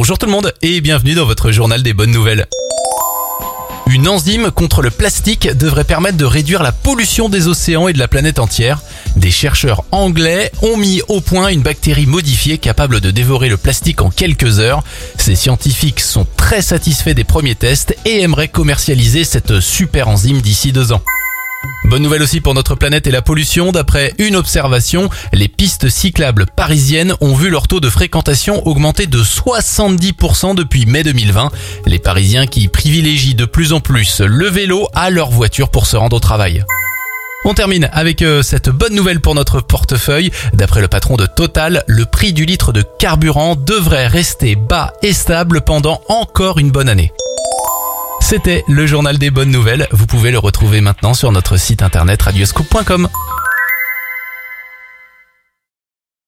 Bonjour tout le monde et bienvenue dans votre journal des bonnes nouvelles. Une enzyme contre le plastique devrait permettre de réduire la pollution des océans et de la planète entière. Des chercheurs anglais ont mis au point une bactérie modifiée capable de dévorer le plastique en quelques heures. Ces scientifiques sont très satisfaits des premiers tests et aimeraient commercialiser cette super enzyme d'ici deux ans. Bonne nouvelle aussi pour notre planète et la pollution. D'après une observation, les pistes cyclables parisiennes ont vu leur taux de fréquentation augmenter de 70% depuis mai 2020. Les Parisiens qui privilégient de plus en plus le vélo à leur voiture pour se rendre au travail. On termine avec euh, cette bonne nouvelle pour notre portefeuille. D'après le patron de Total, le prix du litre de carburant devrait rester bas et stable pendant encore une bonne année. C'était le journal des bonnes nouvelles. Vous pouvez le retrouver maintenant sur notre site internet radioscope.com.